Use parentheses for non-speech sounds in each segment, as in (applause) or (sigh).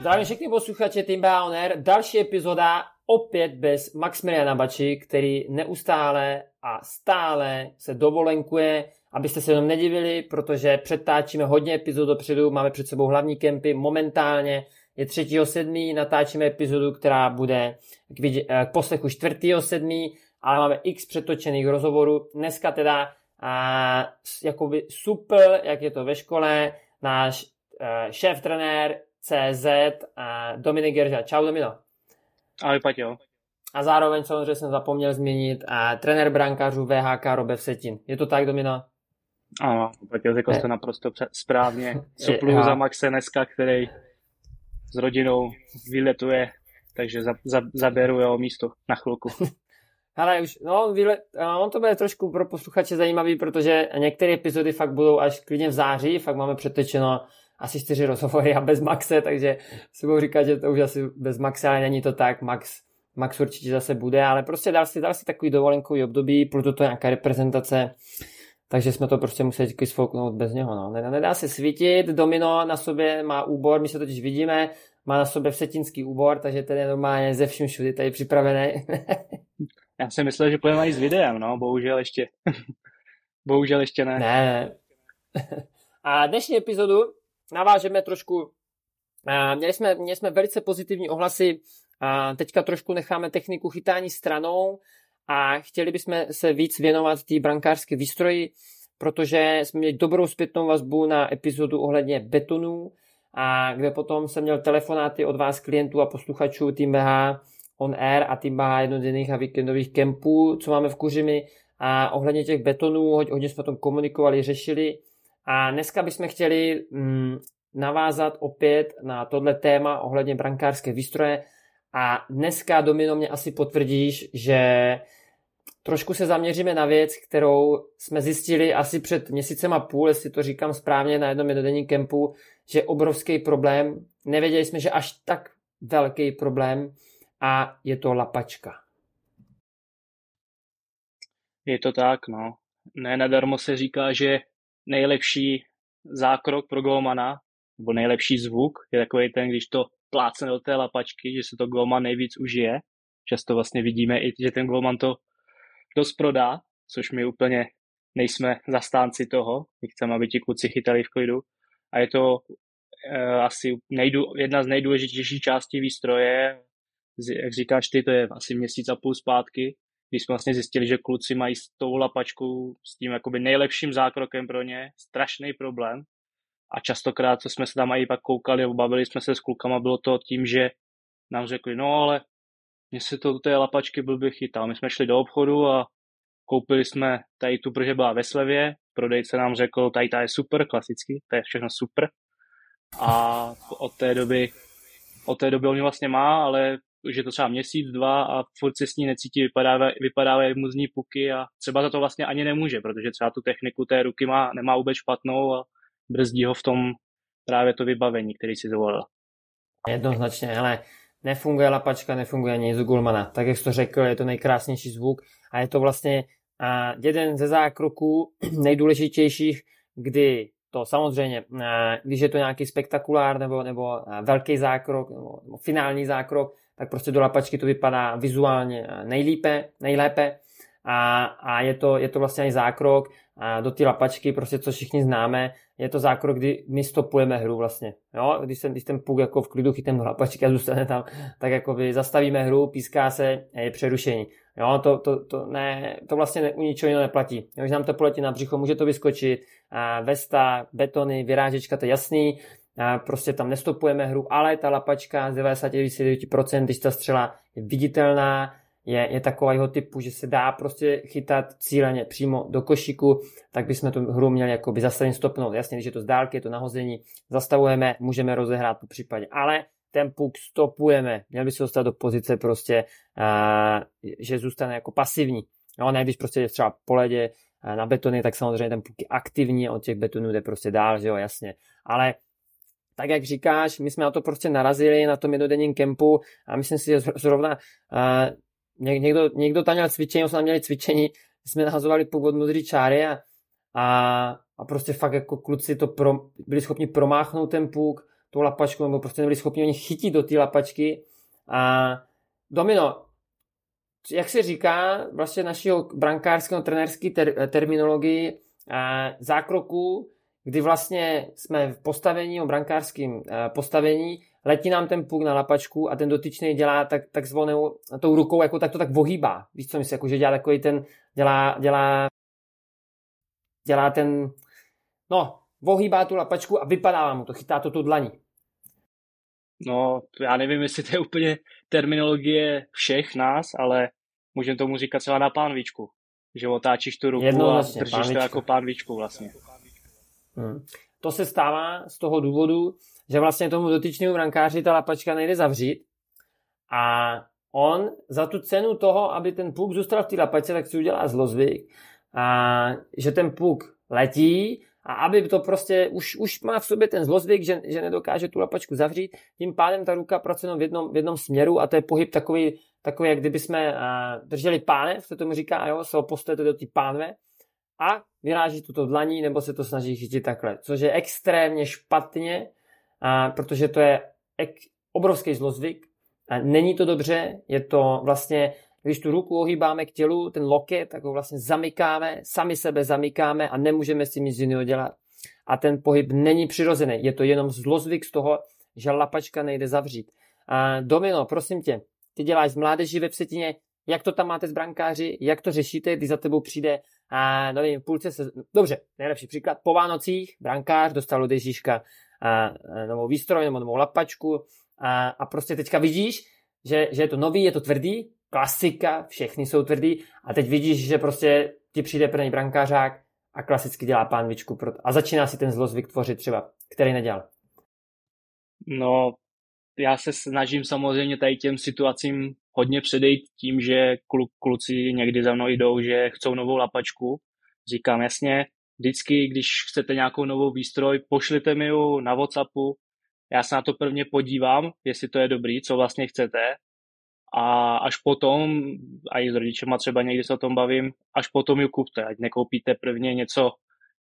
Zdravím všechny posluchače Team Bauner. Další epizoda opět bez Maximiliana Bači, který neustále a stále se dovolenkuje, abyste se jenom nedivili, protože předtáčíme hodně epizod dopředu, máme před sebou hlavní kempy momentálně, je 3.7. natáčíme epizodu, která bude k, vidě, eh, k poslechu 4.7., ale máme x přetočených rozhovorů. Dneska teda a, jakoby super, jak je to ve škole, náš uh, šéf trenér CZ a Dominik Gerža. Čau Domino. Ahoj Paťo. A zároveň samozřejmě jsem zapomněl změnit a trenér brankářů VHK Robev Setin. Je to tak, Domino? Ano, Paťo, řekl jste naprosto správně. (laughs) Supluju za Maxe dneska, který s rodinou vyletuje, takže za, za, zaberu jeho místo na chvilku. (laughs) Ale už, no, vyle, on to bude trošku pro posluchače zajímavý, protože některé epizody fakt budou až klidně v září, fakt máme přetečeno asi čtyři rozhovory a bez Maxe, takže si budu říkat, že to už asi bez Maxe, ale není to tak, Max, Max určitě zase bude, ale prostě dal si, dal si takový dovolenkový období, proto to nějaká reprezentace, takže jsme to prostě museli sfouknout bez něho. No. Nedá, nedá se svítit, Domino na sobě má úbor, my se totiž vidíme, má na sobě vsetinský úbor, takže ten je normálně ze vším všudy tady připravený. (laughs) Já jsem myslel, že půjdeme i s videem, no, bohužel ještě. (laughs) bohužel ještě ne. Ne. (laughs) A dnešní epizodu navážeme trošku, měli jsme, měli jsme velice pozitivní ohlasy, teďka trošku necháme techniku chytání stranou a chtěli bychom se víc věnovat té brankářské výstroji, protože jsme měli dobrou zpětnou vazbu na epizodu ohledně betonů, a kde potom jsem měl telefonáty od vás klientů a posluchačů Team BH on air a Team BH jednodenných a víkendových kempů, co máme v Kuřimi. A ohledně těch betonů, hodně jsme o tom komunikovali, řešili a dneska bychom chtěli mm, navázat opět na tohle téma ohledně brankářské výstroje a dneska Domino mě asi potvrdíš, že trošku se zaměříme na věc, kterou jsme zjistili asi před měsícem a půl, jestli to říkám správně na jednom jednodenním kempu, že obrovský problém, nevěděli jsme, že až tak velký problém a je to lapačka. Je to tak, no. Ne nadarmo se říká, že nejlepší zákrok pro golmana, nebo nejlepší zvuk, je takový ten, když to plácne do té lapačky, že se to golman nejvíc užije. Často vlastně vidíme i, že ten golman to dost prodá, což my úplně nejsme zastánci toho. My chceme, aby ti kluci chytali v klidu. A je to uh, asi nejdu, jedna z nejdůležitějších částí výstroje. Jak říkáš ty, to je asi měsíc a půl zpátky, když jsme vlastně zjistili, že kluci mají s tou lapačkou, s tím jakoby nejlepším zákrokem pro ně, strašný problém. A častokrát, co jsme se tam i pak koukali, bavili jsme se s klukama, bylo to tím, že nám řekli, no ale mně se to té lapačky blbě chytal. My jsme šli do obchodu a koupili jsme tady tu, protože byla ve slevě. Prodejce nám řekl, tady ta je super, klasicky, to je všechno super. A od té doby, od té doby on vlastně má, ale už je to třeba měsíc, dva a furt se s ní necítí, vypadávají mu z ní puky a třeba za to vlastně ani nemůže, protože třeba tu techniku té ruky má, nemá vůbec špatnou a brzdí ho v tom právě to vybavení, který si zvolil. Jednoznačně, ale nefunguje lapačka, nefunguje ani z Gulmana. Tak jak jsi to řekl, je to nejkrásnější zvuk a je to vlastně a jeden ze zákroků (clears throat) nejdůležitějších, kdy to samozřejmě, když je to nějaký spektakulár nebo, nebo velký zákrok nebo, nebo finální zákrok, tak prostě do lapačky to vypadá vizuálně nejlépe, nejlépe a, a je, to, je to vlastně i zákrok a do té lapačky, prostě co všichni známe, je to zákrok, kdy my stopujeme hru vlastně. Jo? Když, ten, když ten puk jako v klidu chytím do lapačky a zůstane tam, tak jako zastavíme hru, píská se je přerušení. Jo, to, to, to, ne, to vlastně u ničeho jiného neplatí. Jo, když nám to poletí na břicho, může to vyskočit. A vesta, betony, vyrážečka, to je jasný. A prostě tam nestopujeme hru, ale ta lapačka z 99%, když ta střela je viditelná, je, je takového typu, že se dá prostě chytat cíleně přímo do košíku, tak bychom tu hru měli jakoby zastavit stopnout. Jasně, když je to z dálky, je to nahození, zastavujeme, můžeme rozehrát po případě. Ale ten puk stopujeme. Měl by se dostat do pozice prostě, uh, že zůstane jako pasivní. No, ne, když prostě je třeba po ledě na betony, tak samozřejmě ten puk je aktivní a od těch betonů jde prostě dál, že jo, jasně. Ale tak jak říkáš, my jsme na to prostě narazili na tom jednodenním kempu a myslím si, že zrovna uh, někdo, někdo tam měl cvičení, jsme tam měli cvičení, jsme nahazovali puk od modrý čáry a, a, a prostě fakt jako kluci to pro, byli schopni promáchnout ten puk, tou lapačkou, nebo prostě nebyli schopni oni chytit do té lapačky. A Domino, jak se říká vlastně našeho brankářského trenérské ter, terminologii zákroku, kdy vlastně jsme v postavení, o brankářském postavení, letí nám ten puk na lapačku a ten dotyčný dělá tak, takzvanou tou rukou, jako tak to tak vohýbá. Víš co myslím, jako že dělá takový ten, dělá, dělá, dělá ten, no, vohýbá tu lapačku a vypadá mu to, chytá to tu dlaní. No, já nevím, jestli to je úplně terminologie všech nás, ale můžeme tomu říkat třeba na pánvičku. Že otáčíš tu ruku a držíš pánvička. to jako pánvičku vlastně. Hmm. To se stává z toho důvodu, že vlastně tomu dotyčnému brankáři ta lapačka nejde zavřít a on za tu cenu toho, aby ten puk zůstal v té lapačce, tak si udělá zlozvyk, a že ten puk letí a aby to prostě už, už má v sobě ten zlozvyk, že, že nedokáže tu lapačku zavřít, tím pádem ta ruka pracuje v jednom, v jednom směru a to je pohyb takový, takový jak kdyby jsme uh, drželi pánev, se tomu říká, jo, se opostujete do té pánve a vyráží tuto dlaní nebo se to snaží chytit takhle, což je extrémně špatně, uh, protože to je ek, obrovský zlozvyk, a není to dobře, je to vlastně když tu ruku ohýbáme k tělu, ten loket, tak ho vlastně zamykáme, sami sebe zamykáme a nemůžeme s tím nic jiného dělat. A ten pohyb není přirozený, je to jenom zlozvyk z toho, že lapačka nejde zavřít. A Domino, prosím tě, ty děláš z mládeži ve Vsetině, jak to tam máte s brankáři, jak to řešíte, když za tebou přijde a nevím, půlce se... Dobře, nejlepší příklad, po Vánocích brankář dostal od Ježíška a, a novou výstroj nebo novou lapačku. A, a prostě teďka vidíš, že, že je to nový, je to tvrdý, klasika, všechny jsou tvrdý. A teď vidíš, že prostě ti přijde první brankářák a klasicky dělá pánvičku a začíná si ten zlozvyk tvořit třeba, který nedělal. No, já se snažím samozřejmě tady těm situacím hodně předejít tím, že kluci někdy za mnou jdou, že chcou novou lapačku. Říkám jasně, vždycky, když chcete nějakou novou výstroj, pošlite mi ju na Whatsappu, já se na to prvně podívám, jestli to je dobrý, co vlastně chcete a až potom, a i s rodičema třeba někdy se o tom bavím, až potom ju kupte, ať nekoupíte prvně něco,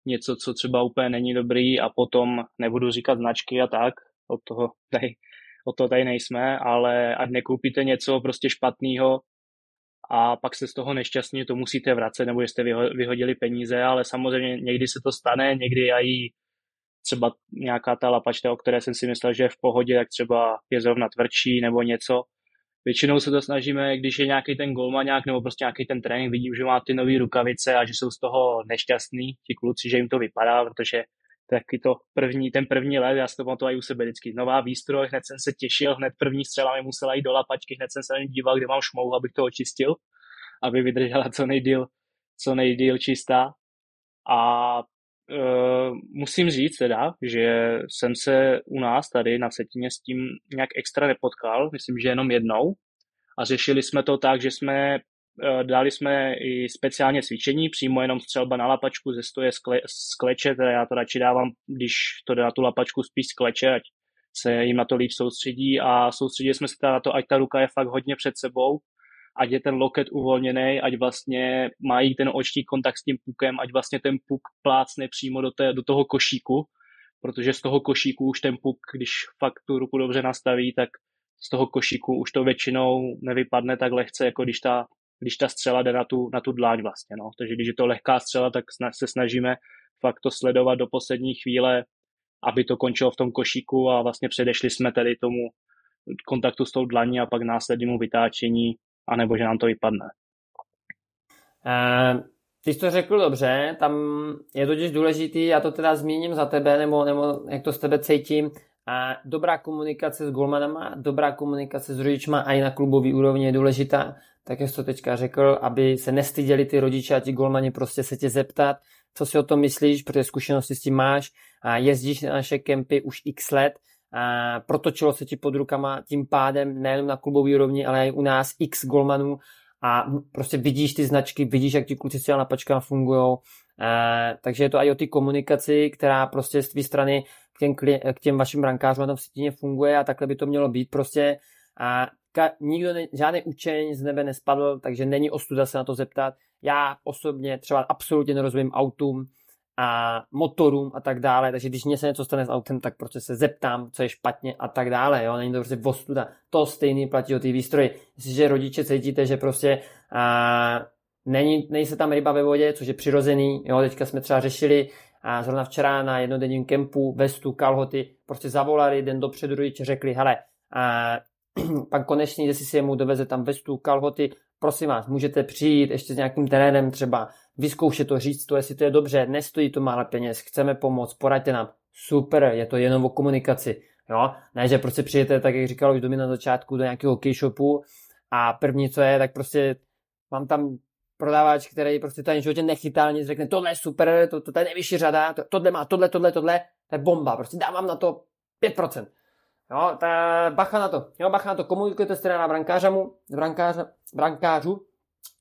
něco, co třeba úplně není dobrý a potom nebudu říkat značky a tak, od toho tady, od toho tady nejsme, ale ať nekoupíte něco prostě špatného a pak se z toho nešťastní, to musíte vracet, nebo jste vyhodili peníze, ale samozřejmě někdy se to stane, někdy i třeba nějaká ta lapačka, o které jsem si myslel, že je v pohodě, tak třeba je zrovna tvrdší nebo něco, Většinou se to snažíme, když je nějaký ten golmaňák nebo prostě nějaký ten trénink, vidím, že má ty nové rukavice a že jsou z toho nešťastní, ti kluci, že jim to vypadá, protože taky to první, ten první let, já si to pamatuju i u sebe vždycky, nová výstroj, hned jsem se těšil, hned první střela mi musela jít do lapačky, hned jsem se na ní díval, kde mám šmou, abych to očistil, aby vydržela co nejdíl, co nejdíl čistá. A Uh, musím říct teda, že jsem se u nás tady na Setině s tím nějak extra nepotkal, myslím, že jenom jednou. A řešili jsme to tak, že jsme dali jsme i speciálně cvičení, přímo jenom střelba na lapačku ze stoje z kleče, teda já to radši dávám, když to na tu lapačku spíš z kleče, ať se jim na to líp soustředí. A soustředili jsme se teda na to, ať ta ruka je fakt hodně před sebou ať je ten loket uvolněný, ať vlastně mají ten oční kontakt s tím pukem, ať vlastně ten puk plácne přímo do, té, do toho košíku, protože z toho košíku už ten puk, když fakt tu ruku dobře nastaví, tak z toho košíku už to většinou nevypadne tak lehce, jako když ta, když ta střela jde na tu, na tu dláň vlastně. No. Takže když je to lehká střela, tak se snažíme fakt to sledovat do poslední chvíle, aby to končilo v tom košíku a vlastně předešli jsme tedy tomu kontaktu s tou dlaní a pak následnému vytáčení anebo že nám to vypadne. Uh, ty jsi to řekl dobře, tam je totiž důležitý, já to teda zmíním za tebe, nebo, nebo jak to z tebe cítím, a dobrá komunikace s golmanama, dobrá komunikace s rodičma a i na klubový úrovni je důležitá, tak jak jsi to teďka řekl, aby se nestyděli ty rodiče a ti golmani prostě se tě zeptat, co si o tom myslíš, protože zkušenosti s tím máš a jezdíš na naše kempy už x let, a protočilo se ti pod rukama tím pádem nejen na klubové úrovni, ale i u nás x golmanů a prostě vidíš ty značky, vidíš, jak ti kluci s na pačkám fungují. takže je to i o ty komunikaci, která prostě z tvé strany k těm, k těm vašim brankářům na tom funguje a takhle by to mělo být prostě. A ka, nikdo, ne, žádný učeň z nebe nespadl, takže není ostuda se na to zeptat. Já osobně třeba absolutně nerozumím autům, a motorům a tak dále, takže když mě se něco stane s autem, tak prostě se zeptám, co je špatně a tak dále, jo, není to prostě vostuda. To stejný platí o ty výstroji. Jestliže rodiče cítíte, že prostě a, není, není se tam ryba ve vodě, což je přirozený, jo, teďka jsme třeba řešili a zrovna včera na jednodenním kempu vestu, kalhoty, prostě zavolali den dopředu rodiče, řekli, hele, a, (clears throat) pan konečný, jestli si jemu doveze tam vestu, kalhoty, prosím vás, můžete přijít ještě s nějakým trenérem třeba, vyzkoušet to, říct to, jestli to je dobře, nestojí to málo peněz, chceme pomoct, poraďte nám. Super, je to jenom o komunikaci. Jo? Ne, že prostě přijete, tak jak říkal už Domi na začátku, do nějakého keyshopu a první, co je, tak prostě mám tam prodávač, který prostě tady životě nechytá, nic řekne, tohle je super, to, to, to je nejvyšší řada, to, tohle má, tohle, tohle, tohle, to je bomba, prostě dávám na to 5%. Jo, ta, bacha na to, jo, bacha na to, komunikujete s trenéra brankářamu, brankář, brankářu,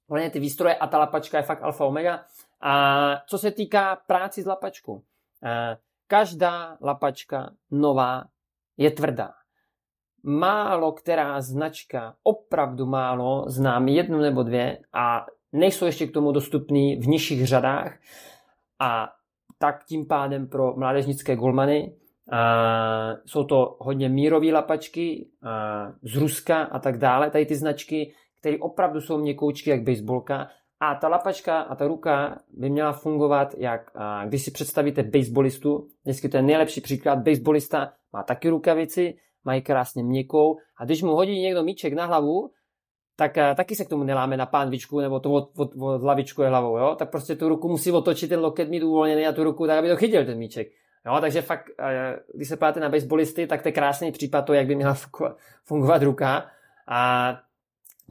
Hlavně ty výstroje a ta lapačka je fakt alfa omega. A co se týká práci s lapačkou, každá lapačka nová je tvrdá. Málo která značka, opravdu málo, znám jednu nebo dvě a nejsou ještě k tomu dostupný v nižších řadách a tak tím pádem pro mládežnické golmany a jsou to hodně mírové lapačky a z Ruska a tak dále, tady ty značky, které opravdu jsou měkoučky jak baseballka. A ta lapačka a ta ruka by měla fungovat jak, když si představíte baseballistu, vždycky to je nejlepší příklad, baseballista má taky rukavici, mají krásně měkkou. A když mu hodí někdo míček na hlavu, tak taky se k tomu neláme na pánvičku nebo to od, od, od hlavičku je hlavou, jo? tak prostě tu ruku musí otočit, ten loket mít uvolněný a tu ruku tak, aby to chytil ten míček. Jo, takže fakt, když se páte na baseballisty, tak to je krásný případ to, jak by měla fungovat ruka. A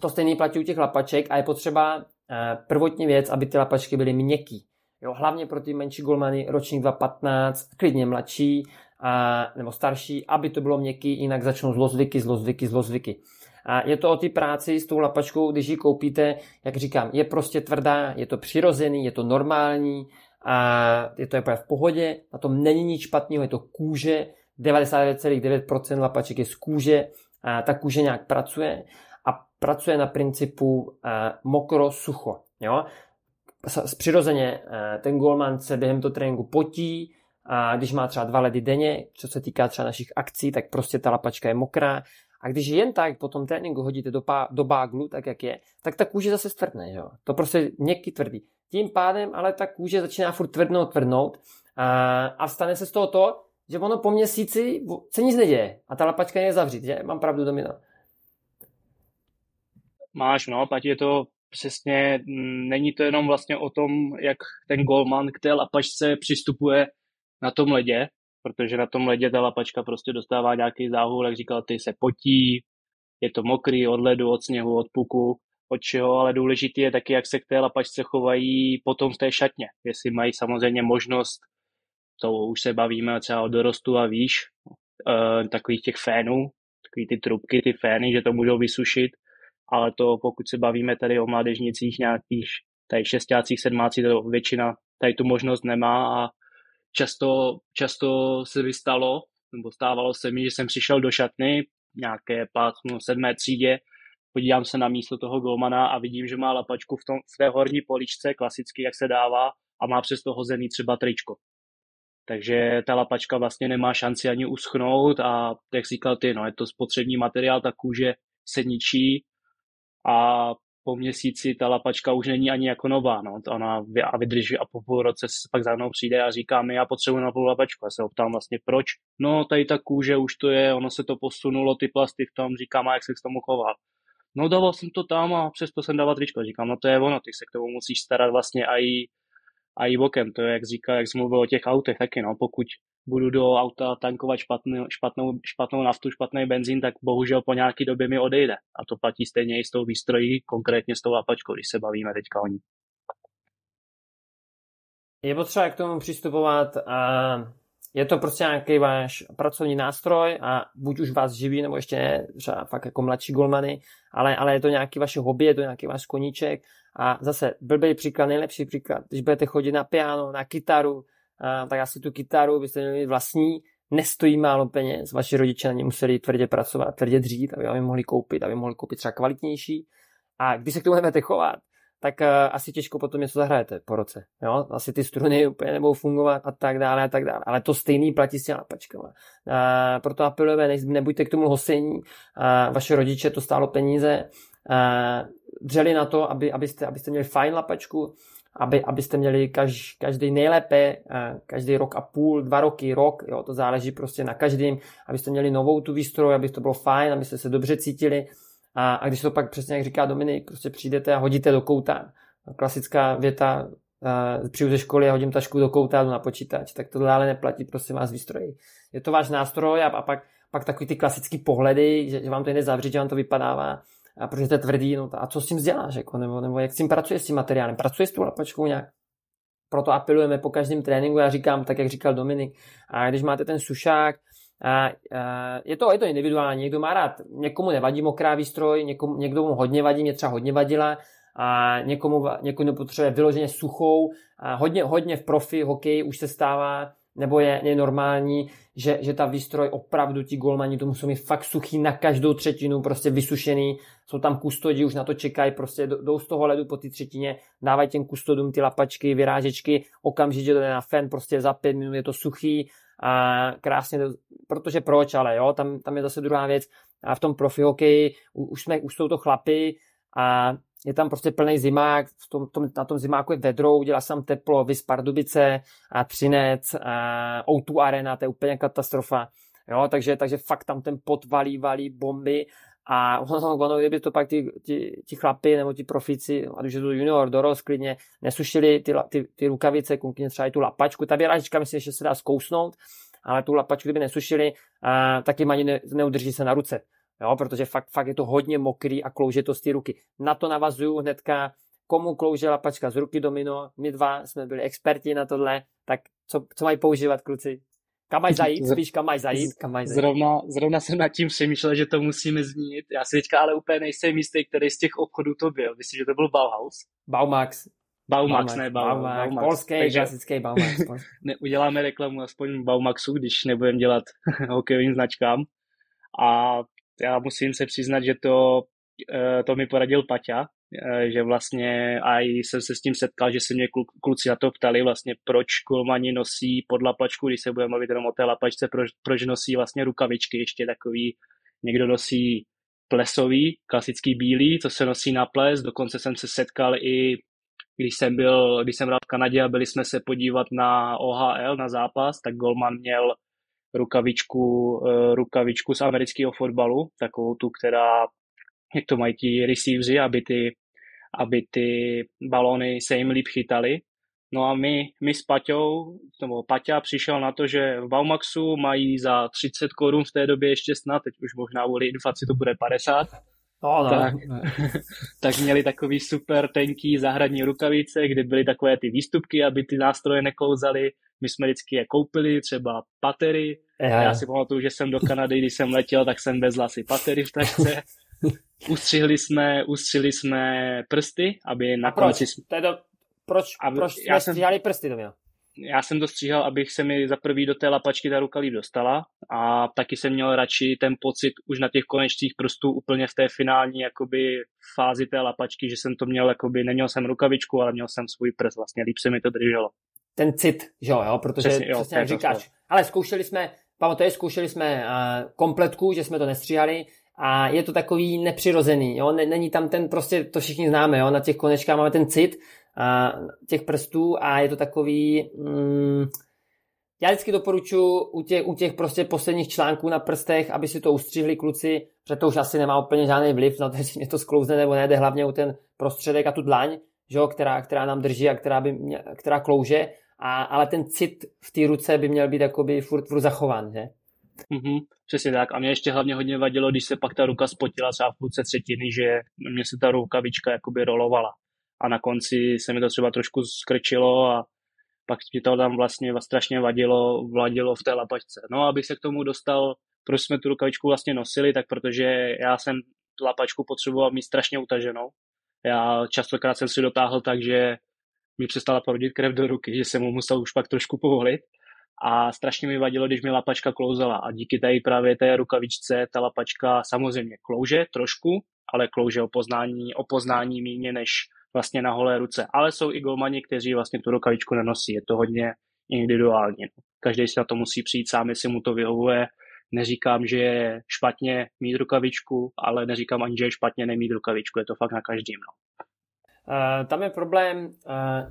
to stejný platí u těch lapaček a je potřeba eh, prvotní věc, aby ty lapačky byly měkký. Jo, hlavně pro ty menší golmany ročník 215, klidně mladší a, nebo starší, aby to bylo měkký, jinak začnou zlozvyky, zlozvyky, zlozvyky. A je to o ty práci s tou lapačkou, když ji koupíte, jak říkám, je prostě tvrdá, je to přirozený, je to normální, a je to úplně v pohodě, na tom není nic špatného, je to kůže, 99,9% lapaček je z kůže, a ta kůže nějak pracuje pracuje na principu uh, mokro-sucho. Přirozeně uh, ten golman se během toho tréninku potí, a když má třeba dva ledy denně, co se týká třeba našich akcí, tak prostě ta lapačka je mokrá. A když jen tak po tom tréninku hodíte do, pá, do báglu, tak jak je, tak ta kůže zase stvrdne. Jo? To prostě měkký tvrdý. Tím pádem ale ta kůže začíná furt tvrdnout, tvrdnout a, a stane se z toho to, že ono po měsíci se nic neděje a ta lapačka je zavřít, že? Mám pravdu, Domino máš, no, ať je to přesně, mm, není to jenom vlastně o tom, jak ten golman k té lapačce přistupuje na tom ledě, protože na tom ledě ta lapačka prostě dostává nějaký záhul, jak říkal ty, se potí, je to mokrý od ledu, od sněhu, od puku, od čeho, ale důležité je taky, jak se k té lapačce chovají potom v té šatně. Jestli mají samozřejmě možnost, to už se bavíme třeba o dorostu a výš, uh, takových těch fénů, takový ty trubky, ty fény, že to můžou vysušit, ale to pokud se bavíme tady o mládežnicích nějakých tady šestácích, sedmácích, to většina tady tu možnost nemá a často, často se vystalo, nebo stávalo se mi, že jsem přišel do šatny, nějaké pátno, sedmé třídě, podívám se na místo toho golmana a vidím, že má lapačku v, tom, v té horní poličce, klasicky, jak se dává, a má přesto hozený třeba tričko. Takže ta lapačka vlastně nemá šanci ani uschnout a jak říkal ty, no, je to spotřební materiál, ta kůže se ničí a po měsíci ta lapačka už není ani jako nová, no. Ona a vydrží a po půl roce se pak za mnou přijde a říká mi, já potřebuji novou lapačku. Já se optám vlastně proč. No, tady ta kůže už to je, ono se to posunulo, ty plasty v tom, říkám, a jak se k tomu choval. No, dával jsem to tam a přesto jsem dával tričko. Říkám, no to je ono, ty se k tomu musíš starat vlastně a i, a i bokem. To je, jak říká, jak jsi mluvil o těch autech taky, no. Pokud budu do auta tankovat špatný, špatnou, špatnou naftu, špatný benzín, tak bohužel po nějaký době mi odejde. A to platí stejně i s tou výstrojí, konkrétně s tou lapačkou, když se bavíme teďka o ní. Je potřeba k tomu přistupovat a je to prostě nějaký váš pracovní nástroj a buď už vás živí, nebo ještě ne, třeba fakt jako mladší golmany, ale, ale je to nějaký vaše hobby, je to nějaký váš koníček a zase blbý příklad, nejlepší příklad, když budete chodit na piano, na kytaru, a, tak asi tu kytaru byste měli vlastní, nestojí málo peněz, vaši rodiče na ně museli tvrdě pracovat, tvrdě dřít, aby vám mohli koupit, aby mohli koupit třeba kvalitnější. A když se k tomu budete chovat, tak uh, asi těžko potom něco zahrajete po roce. Jo? Asi ty struny úplně nebudou fungovat a tak dále a tak dále. Ale to stejný platí s těma lapačkama. Uh, proto apelujeme, ne, nebuďte k tomu hosení. Uh, vaše rodiče to stálo peníze. Uh, dřeli na to, aby, abyste, abyste měli fajn lapačku, aby, abyste měli kaž, každý nejlépe, uh, každý rok a půl, dva roky, rok, jo, to záleží prostě na každém, abyste měli novou tu výstroj, aby to bylo fajn, abyste se dobře cítili, a, a když to pak přesně jak říká Dominik, prostě přijdete a hodíte do kouta. Klasická věta, uh, přijdu ze školy a hodím tašku do kouta na počítač, tak to dále neplatí, prostě vás výstrojí. Je to váš nástroj a, a pak, pak takový ty klasický pohledy, že, že vám to jde zavřít, že vám to vypadává, a protože to je tvrdý, no a co s tím děláš, jako, nebo, nebo jak s tím pracuješ s tím materiálem, pracuješ s tou lapačkou nějak? Proto apelujeme po každém tréninku, já říkám, tak jak říkal Dominik, a když máte ten sušák, a, a je, to, je to individuální, někdo má rád, někomu nevadí mokrá výstroj, někomu, někdo mu hodně vadí, mě třeba hodně vadila, a někomu, někomu potřebuje vyloženě suchou. A hodně, hodně v profi hokeji už se stává, nebo je, je normální, že, že ta výstroj opravdu ti golmani to musí mít fakt suchý na každou třetinu, prostě vysušený, jsou tam kustodi, už na to čekají, prostě jdou z toho ledu po té třetině, dávají těm kustodům ty lapačky, vyrážečky, okamžitě to jde na fen, prostě za pět minut je to suchý, a krásně, protože proč, ale jo, tam, tam je zase druhá věc. A v tom profi hokeji už, jsme, už jsou to chlapy a je tam prostě plný zimák, v tom, tom, na tom zimáku je vedro, udělá se tam teplo, vys Pardubice a Třinec, a O2 Arena, to je úplně katastrofa. Jo, takže, takže fakt tam ten pot valí, valí bomby a (laughs) ono, ono kdyby to pak ty, ty chlapy nebo ti profici, ať už je to junior, dorost, klidně, nesušili ty, ty, ty rukavice, konkrétně třeba i tu lapačku. Ta běračka myslím, že se dá zkousnout, ale tu lapačku, kdyby nesušili, a, tak jim ani ne, neudrží se na ruce. Jo, protože fakt, fakt je to hodně mokrý a klouže to z té ruky. Na to navazuju hnedka, komu klouže lapačka z ruky domino, my dva jsme byli experti na tohle, tak co, co mají používat kluci? Kam mají zajít? (laughs) Spíš kam mají zajít? Kam mají zajít? Zrovna, zrovna jsem nad tím přemýšlel, že to musíme zmínit. Já si teďka ale úplně nejsem jistý, který z těch obchodů to byl. Myslím, že to byl Bauhaus. Baumax. Baumax, Baumax ne Baumax. Baumax. Baumax. Polský, Takže klasický Baumax. (laughs) ne, uděláme reklamu aspoň Baumaxu, když nebudeme dělat (laughs) hokejovým značkám. A já musím se přiznat, že to, eh, to mi poradil Paťa, Eh, že vlastně a jsem se s tím setkal, že se mě kluci na to ptali vlastně, proč kulmani nosí pod lapačku, když se budeme mluvit jenom o té lapačce, proč, proč nosí vlastně rukavičky, ještě takový, někdo nosí plesový, klasický bílý, co se nosí na ples, dokonce jsem se setkal i když jsem byl, když jsem hrál v Kanadě a byli jsme se podívat na OHL, na zápas, tak Golman měl rukavičku, eh, rukavičku z amerického fotbalu, takovou tu, která jak to mají ti receiveři, aby ty, aby ty balony se jim líp chytaly. No a my, my s Paťou, nebo Paťa přišel na to, že v Baumaxu mají za 30 korun v té době ještě snad, teď už možná kvůli inflaci to bude 50, No, no. Tak, tak měli takový super tenký zahradní rukavice, kde byly takové ty výstupky, aby ty nástroje neklouzaly. My jsme vždycky je koupili, třeba patery. Já, já si pamatuju, že jsem do Kanady, když jsem letěl, tak jsem vezl asi patery v tašce. (laughs) Ustřihli jsme, ustřihli jsme prsty, aby na proč? konci... Teda, proč, aby, proč jsme jsem, stříhali prsty, to měl? Já jsem to stříhal, abych se mi za prvý do té lapačky ta ruka líp dostala a taky jsem měl radši ten pocit už na těch konečcích prstů úplně v té finální jakoby fázi té lapačky, že jsem to měl jakoby, neměl jsem rukavičku, ale měl jsem svůj prst, vlastně líp se mi to drželo. Ten cit, že jo, jo protože přesně, jo, přesně jak říkáš. Ale zkoušeli jsme, pamatuješ, zkoušeli jsme uh, kompletku, že jsme to nestříhali, a je to takový nepřirozený, jo? Není tam ten, prostě to všichni známe, jo? na těch konečkách máme ten cit a, těch prstů a je to takový, mm, já vždycky doporučuji u těch, u těch prostě posledních článků na prstech, aby si to ustřihli kluci, protože to už asi nemá úplně žádný vliv na to, jestli mě to sklouzne nebo ne, jde hlavně u ten prostředek a tu dlaň, že jo, která, která nám drží a která, by mě, která klouže, a, ale ten cit v té ruce by měl být jakoby furt, furt zachován, že? Mm-hmm, přesně tak. A mě ještě hlavně hodně vadilo, když se pak ta ruka spotila třeba v půlce třetiny, že mě se ta rukavička jakoby rolovala. A na konci se mi to třeba trošku skrčilo a pak mi to tam vlastně strašně vadilo, vadilo v té lapačce. No a abych se k tomu dostal, proč jsme tu rukavičku vlastně nosili, tak protože já jsem tu lapačku potřeboval mít strašně utaženou. Já častokrát jsem si dotáhl tak, že mi přestala proudit krev do ruky, že jsem mu musel už pak trošku povolit a strašně mi vadilo, když mi lapačka klouzala a díky tady právě té rukavičce ta lapačka samozřejmě klouže trošku, ale klouže o poznání, o poznání méně než vlastně na holé ruce. Ale jsou i golmani, kteří vlastně tu rukavičku nenosí. Je to hodně individuální. Každý si na to musí přijít sám, jestli mu to vyhovuje. Neříkám, že je špatně mít rukavičku, ale neříkám ani, že je špatně nemít rukavičku. Je to fakt na každým. No. Uh, tam je problém, uh,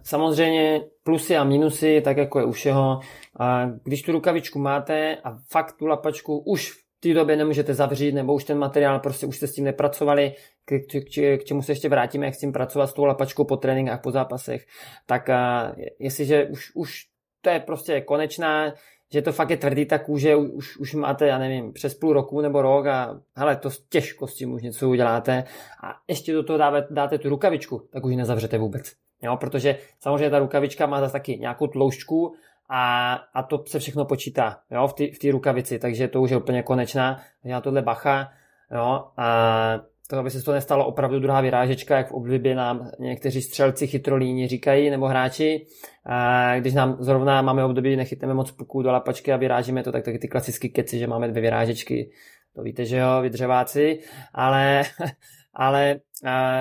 samozřejmě plusy a minusy, tak jako je u všeho. Uh, když tu rukavičku máte a fakt tu lapačku už té době nemůžete zavřít, nebo už ten materiál, prostě už jste s tím nepracovali, k, k, k čemu se ještě vrátíme, jak s tím pracovat s tou lapačkou po tréninkách, po zápasech, tak uh, jestliže už, už to je prostě konečná, že to fakt je tvrdý ta kůže, už, už máte, já nevím, přes půl roku nebo rok a hele, to s tím už něco uděláte a ještě do toho dáte, dáte tu rukavičku, tak už ji nezavřete vůbec. Jo, protože samozřejmě ta rukavička má zase taky nějakou tloušťku a, a to se všechno počítá jo, v té rukavici, takže to už je úplně konečná, na tohle bacha, jo, a to, aby se to nestalo opravdu druhá vyrážečka, jak v oblibě nám někteří střelci chytrolíni říkají, nebo hráči. A když nám zrovna máme období, nechytneme moc puků do lapačky a vyrážíme to, tak taky ty klasické keci, že máme dvě vyrážečky. To víte, že jo, vydřeváci. Ale, (laughs) ale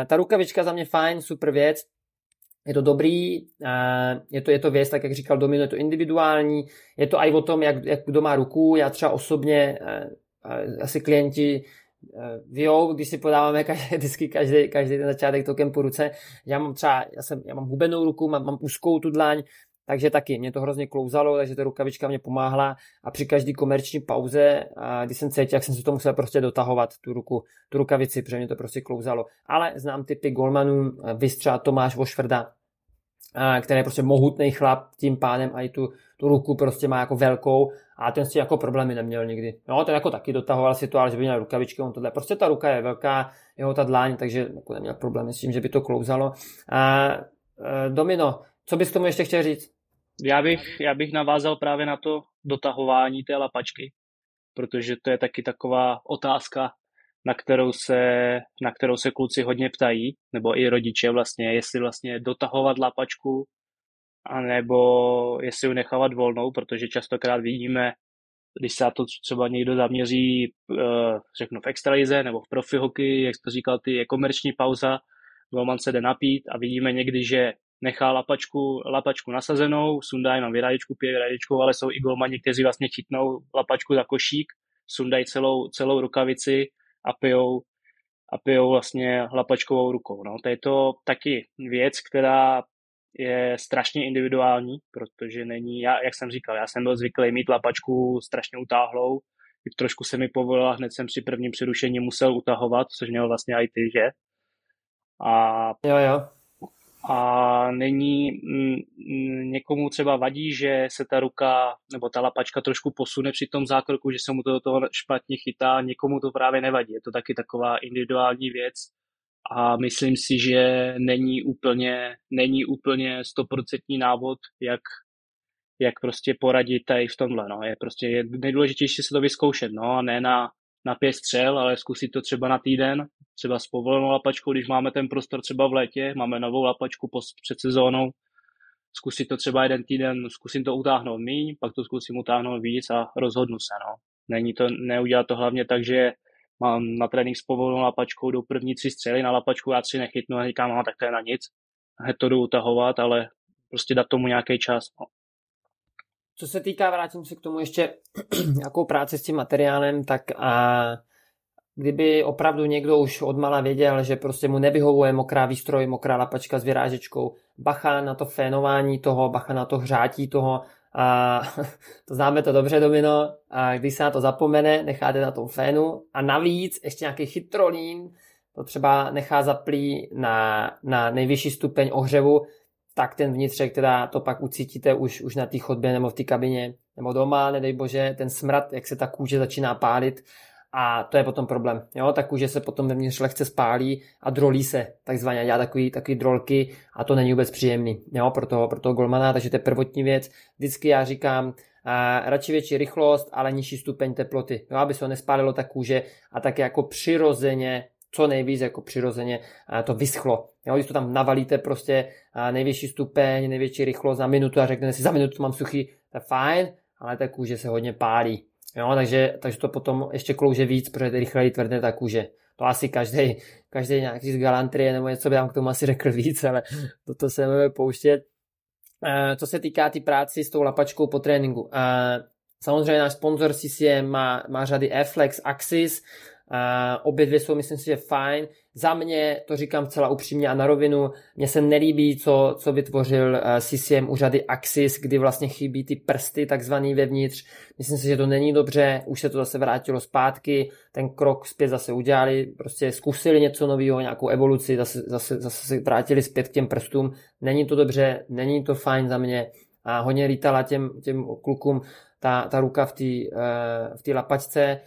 ta rukavička za mě fajn, super věc. Je to dobrý, je to, je to věc, tak jak říkal Domino, je to individuální, je to i o tom, jak, jak kdo má ruku. Já třeba osobně, asi klienti vyjou, když si podáváme (laughs) každý, vždycky každý, každý ten začátek tokem po ruce. Já mám třeba, já, jsem, já mám hubenou ruku, mám, mám úzkou tu dlaň, takže taky mě to hrozně klouzalo, takže ta rukavička mě pomáhla a při každé komerční pauze, když jsem cítil, jak jsem si to musel prostě dotahovat, tu ruku, tu rukavici, protože mě to prostě klouzalo. Ale znám typy golmanů, vystřela Tomáš Vošvrda, který je prostě mohutný chlap, tím pádem i tu, tu ruku prostě má jako velkou a ten si jako problémy neměl nikdy. No, ten jako taky dotahoval si to, ale že by měl rukavičky, on tohle. Prostě ta ruka je velká, jeho ta dláň, takže jako neměl problémy s tím, že by to klouzalo. A, a Domino, co bys k tomu ještě chtěl říct? Já bych, já bych navázal právě na to dotahování té lapačky, protože to je taky taková otázka, na kterou se, na kterou se kluci hodně ptají, nebo i rodiče vlastně, jestli vlastně dotahovat lapačku, anebo jestli ji nechávat volnou, protože častokrát vidíme, když se to třeba někdo zaměří, eh, řeknu v extralize nebo v profi hockey, jak to říkal ty, je komerční pauza, golman se jde napít a vidíme někdy, že nechá lapačku, lapačku nasazenou, sundá jenom vyráječku, pije vyráječku, ale jsou i golmani, kteří vlastně chytnou lapačku za košík, sundají celou, celou rukavici a pijou, a pijou vlastně lapačkovou rukou. No. To je to taky věc, která je strašně individuální, protože není, já, jak jsem říkal, já jsem byl zvyklý mít lapačku strašně utáhlou, trošku se mi povolila, hned jsem při prvním přerušení musel utahovat, což měl vlastně i ty, že? A jo, jo a není mm, mm, někomu třeba vadí, že se ta ruka nebo ta lapačka trošku posune při tom zákroku, že se mu to do toho špatně chytá, někomu to právě nevadí. Je to taky taková individuální věc a myslím si, že není úplně, není úplně stoprocentní návod, jak, jak prostě poradit tady v tomhle. No. Je prostě je nejdůležitější se to vyzkoušet, no, a ne na na pět střel, ale zkusit to třeba na týden, třeba s povolenou lapačkou, když máme ten prostor třeba v létě, máme novou lapačku před sezónou, zkusit to třeba jeden týden, zkusím to utáhnout míň, pak to zkusím utáhnout víc a rozhodnu se, no. Není to, neudělat to hlavně tak, že mám na trénink s povolenou lapačkou, jdou první tři střely na lapačku, já tři nechytnu a říkám, no, tak to je na nic, hned to jdu utahovat, ale prostě dát tomu nějaký čas, no. Co se týká, vrátím se k tomu ještě (clears throat) nějakou práci s tím materiálem, tak a kdyby opravdu někdo už odmala věděl, že prostě mu nevyhovuje mokrá výstroj, mokrá lapačka s vyrážečkou, bacha na to fénování toho, bacha na to hřátí toho, a (laughs) to známe to dobře, Domino, a když se na to zapomene, necháte na tom fénu a navíc ještě nějaký chytrolín, to třeba nechá zaplý na, na nejvyšší stupeň ohřevu, tak ten vnitřek teda to pak ucítíte už, už na té chodbě nebo v té kabině nebo doma, nedej bože, ten smrad, jak se ta kůže začíná pálit a to je potom problém. Jo? Ta kůže se potom vevnitř lehce spálí a drolí se, takzvaně dělá takový, takový drolky a to není vůbec příjemný jo? Pro, toho, pro toho golmana, takže to je prvotní věc. Vždycky já říkám, a radši větší rychlost, ale nižší stupeň teploty, jo? aby se ho nespálilo ta kůže a tak jako přirozeně co nejvíc jako přirozeně to vyschlo. Jo, když to tam navalíte prostě největší stupeň, největší rychlost za minutu a řeknete si za minutu mám suchý, to je fajn, ale ta kůže se hodně pálí. Jo, takže, takže to potom ještě klouže víc, protože rychleji tvrdne ta kůže. To asi každý, každý nějaký z galantrie nebo něco by tam k tomu asi řekl víc, ale toto se můžeme pouštět. Uh, co se týká ty práci s tou lapačkou po tréninku. Uh, samozřejmě náš sponzor CCM má, má řady Afflex, Axis, Uh, obě dvě jsou, myslím si, že fajn. Za mě, to říkám celá upřímně a na rovinu, mně se nelíbí, co, co vytvořil uh, CCM u řady Axis, kdy vlastně chybí ty prsty takzvaný vevnitř. Myslím si, že to není dobře, už se to zase vrátilo zpátky, ten krok zpět zase udělali, prostě zkusili něco nového, nějakou evoluci, zase, zase, zase se vrátili zpět k těm prstům. Není to dobře, není to fajn za mě a hodně lítala těm, těm klukům ta, ta ruka v té uh, v lapačce.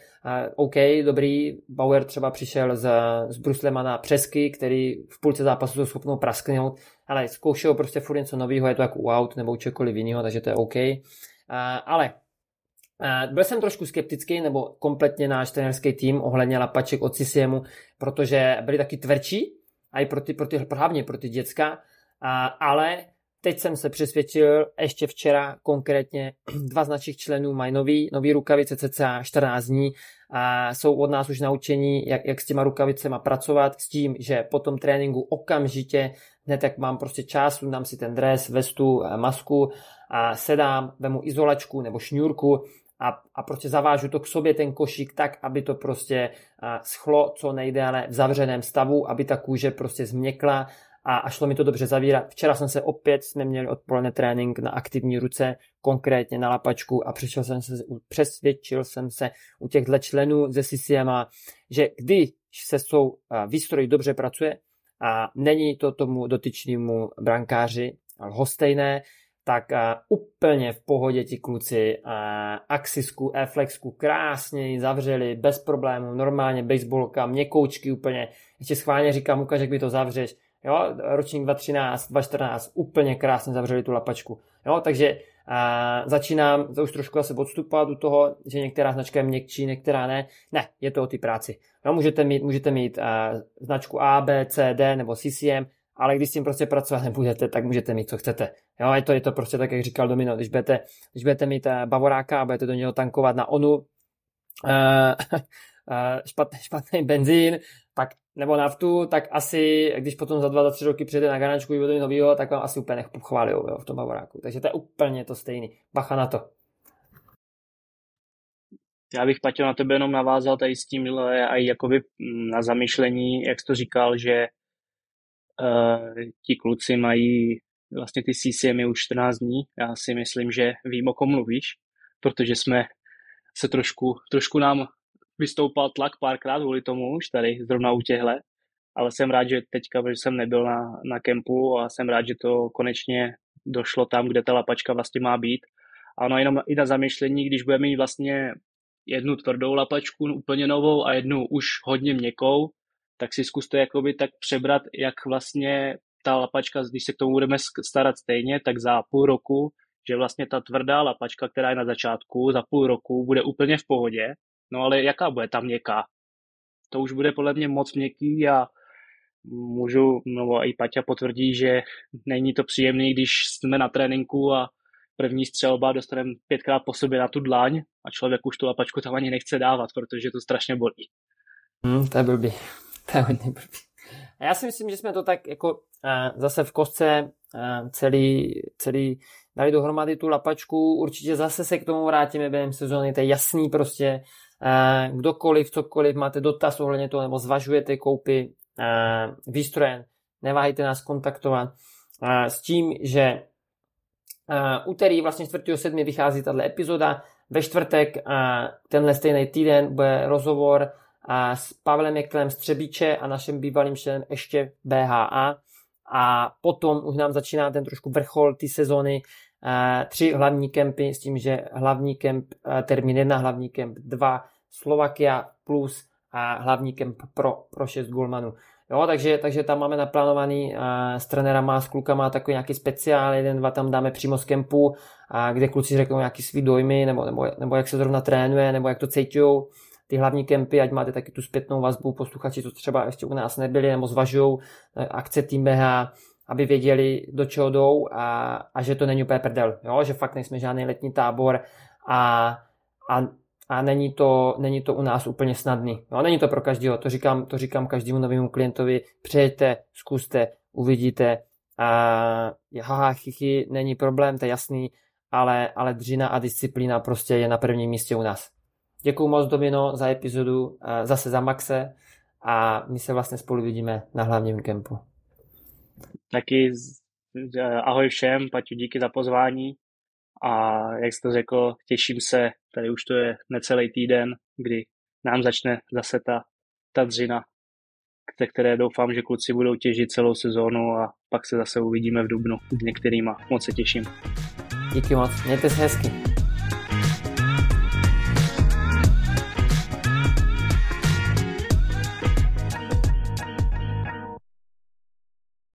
OK, dobrý, Bauer třeba přišel z, z Bruslemana přesky, který v půlce zápasu jsou schopnou prasknout, ale zkoušel prostě furt něco nového, je to jako u aut nebo u čekoliv jiného, takže to je OK. Ale byl jsem trošku skeptický, nebo kompletně náš trenerský tým ohledně lapaček od CCMu, protože byli taky tvrdší, a i pro ty, pro ty, hlavně pro ty děcka, ale Teď jsem se přesvědčil, ještě včera konkrétně, (clears throat) dva z našich členů mají nový, nový rukavice cca 14 dní a jsou od nás už naučení, jak, jak s těma rukavicema pracovat, s tím, že po tom tréninku okamžitě, hned jak mám prostě čas, dám si ten dres, vestu, masku a sedám, vemu izolačku nebo šňůrku a, a prostě zavážu to k sobě ten košík tak, aby to prostě schlo co nejdéle v zavřeném stavu, aby ta kůže prostě změkla a, a šlo mi to dobře zavírat. Včera jsem se opět, jsme měli odpoledne trénink na aktivní ruce, konkrétně na lapačku a přišel jsem se, přesvědčil jsem se u těchto členů ze CCM, že když se s tou výstrojí dobře pracuje a není to tomu dotyčnému brankáři hostejné, tak úplně v pohodě ti kluci Axisku, Eflexku krásně zavřeli, bez problémů, normálně baseballka, měkoučky úplně, ještě schválně říkám, ukaž, jak by to zavřeš, Jo, ročník 2013, 2014, úplně krásně zavřeli tu lapačku. Jo, takže a začínám už trošku asi odstupovat u toho, že některá značka je měkčí, některá ne. Ne, je to o ty práci. Jo, můžete mít, můžete mít a, značku A, B, C, D nebo CCM, ale když s tím prostě pracovat nebudete, tak můžete mít, co chcete. Jo, je to, je to prostě tak, jak říkal Domino, když budete, když budete mít bavoráka a budete do něho tankovat na ONU, uh, (laughs) špatný, špatný benzín, tak, nebo naftu, tak asi, když potom za dva, za tři roky přijde na garančku i novýho, tak vám asi úplně nechpochválí jo, v tom bavoráku. Takže to je úplně to stejný. Bacha na to. Já bych, Paťo, na tebe jenom navázal tady s tímhle a jakoby mm, na zamýšlení, jak jsi to říkal, že uh, ti kluci mají vlastně ty CCM už 14 dní. Já si myslím, že vím, o kom mluvíš, protože jsme se trošku, trošku nám vystoupal tlak párkrát kvůli tomu už tady zrovna u těhle, ale jsem rád, že teďka, že jsem nebyl na, na kempu a jsem rád, že to konečně došlo tam, kde ta lapačka vlastně má být. A ono jenom i na zamýšlení, když budeme mít vlastně jednu tvrdou lapačku úplně novou a jednu už hodně měkkou, tak si zkuste jakoby tak přebrat, jak vlastně ta lapačka, když se k tomu budeme starat stejně, tak za půl roku, že vlastně ta tvrdá lapačka, která je na začátku, za půl roku bude úplně v pohodě No ale jaká bude ta měkká? To už bude podle mě moc měkký a můžu, nebo i Paťa potvrdí, že není to příjemný, když jsme na tréninku a první střelba dostaneme pětkrát po sobě na tu dlaň a člověk už tu lapačku tam ani nechce dávat, protože to strašně bolí. Hmm, to je blbý. To je hodně blbý. A já si myslím, že jsme to tak jako uh, zase v kostce uh, celý, celý dali dohromady tu lapačku. Určitě zase se k tomu vrátíme během sezóny, to je jasný prostě. Eh, kdokoliv, cokoliv, máte dotaz ohledně toho, nebo zvažujete koupy eh, výstroje, neváhejte nás kontaktovat eh, s tím, že úterý vlastně 4.7. vychází tato epizoda, ve čtvrtek tenhle stejný týden bude rozhovor s Pavlem Jeklem z Třebíče a naším bývalým členem ještě BHA a potom už nám začíná ten trošku vrchol té sezony, tři hlavní kempy s tím, že hlavní kemp, termín jedna, hlavní kemp dva, Slovakia plus a hlavní kemp pro, pro 6 golmanů. Jo, takže, takže tam máme naplánovaný a s trenérama, s klukama takový nějaký speciál, jeden, dva tam dáme přímo z kempu, a kde kluci řeknou nějaký svý dojmy, nebo, nebo, nebo jak se zrovna trénuje, nebo jak to cítějí ty hlavní kempy, ať máte taky tu zpětnou vazbu, posluchači, co třeba ještě u nás nebyli, nebo zvažují akce Team BH, aby věděli, do čeho jdou a, a že to není úplně prdel, jo? že fakt nejsme žádný letní tábor a, a a není to, není to u nás úplně snadný. No, není to pro každého, to říkám, to říkám každému novému klientovi, přejete, zkuste, uvidíte. A haha, chichy, není problém, to je jasný, ale, ale dřina a disciplína prostě je na prvním místě u nás. Děkuji moc Domino za epizodu, zase za Maxe a my se vlastně spolu vidíme na hlavním kempu. Taky ahoj všem, Paťu, díky za pozvání a jak jsi to řekl, těším se, tady už to je necelý týden, kdy nám začne zase ta, ta dřina, které doufám, že kluci budou těžit celou sezónu a pak se zase uvidíme v Dubnu s některýma. Moc se těším. Díky moc, mějte se hezky.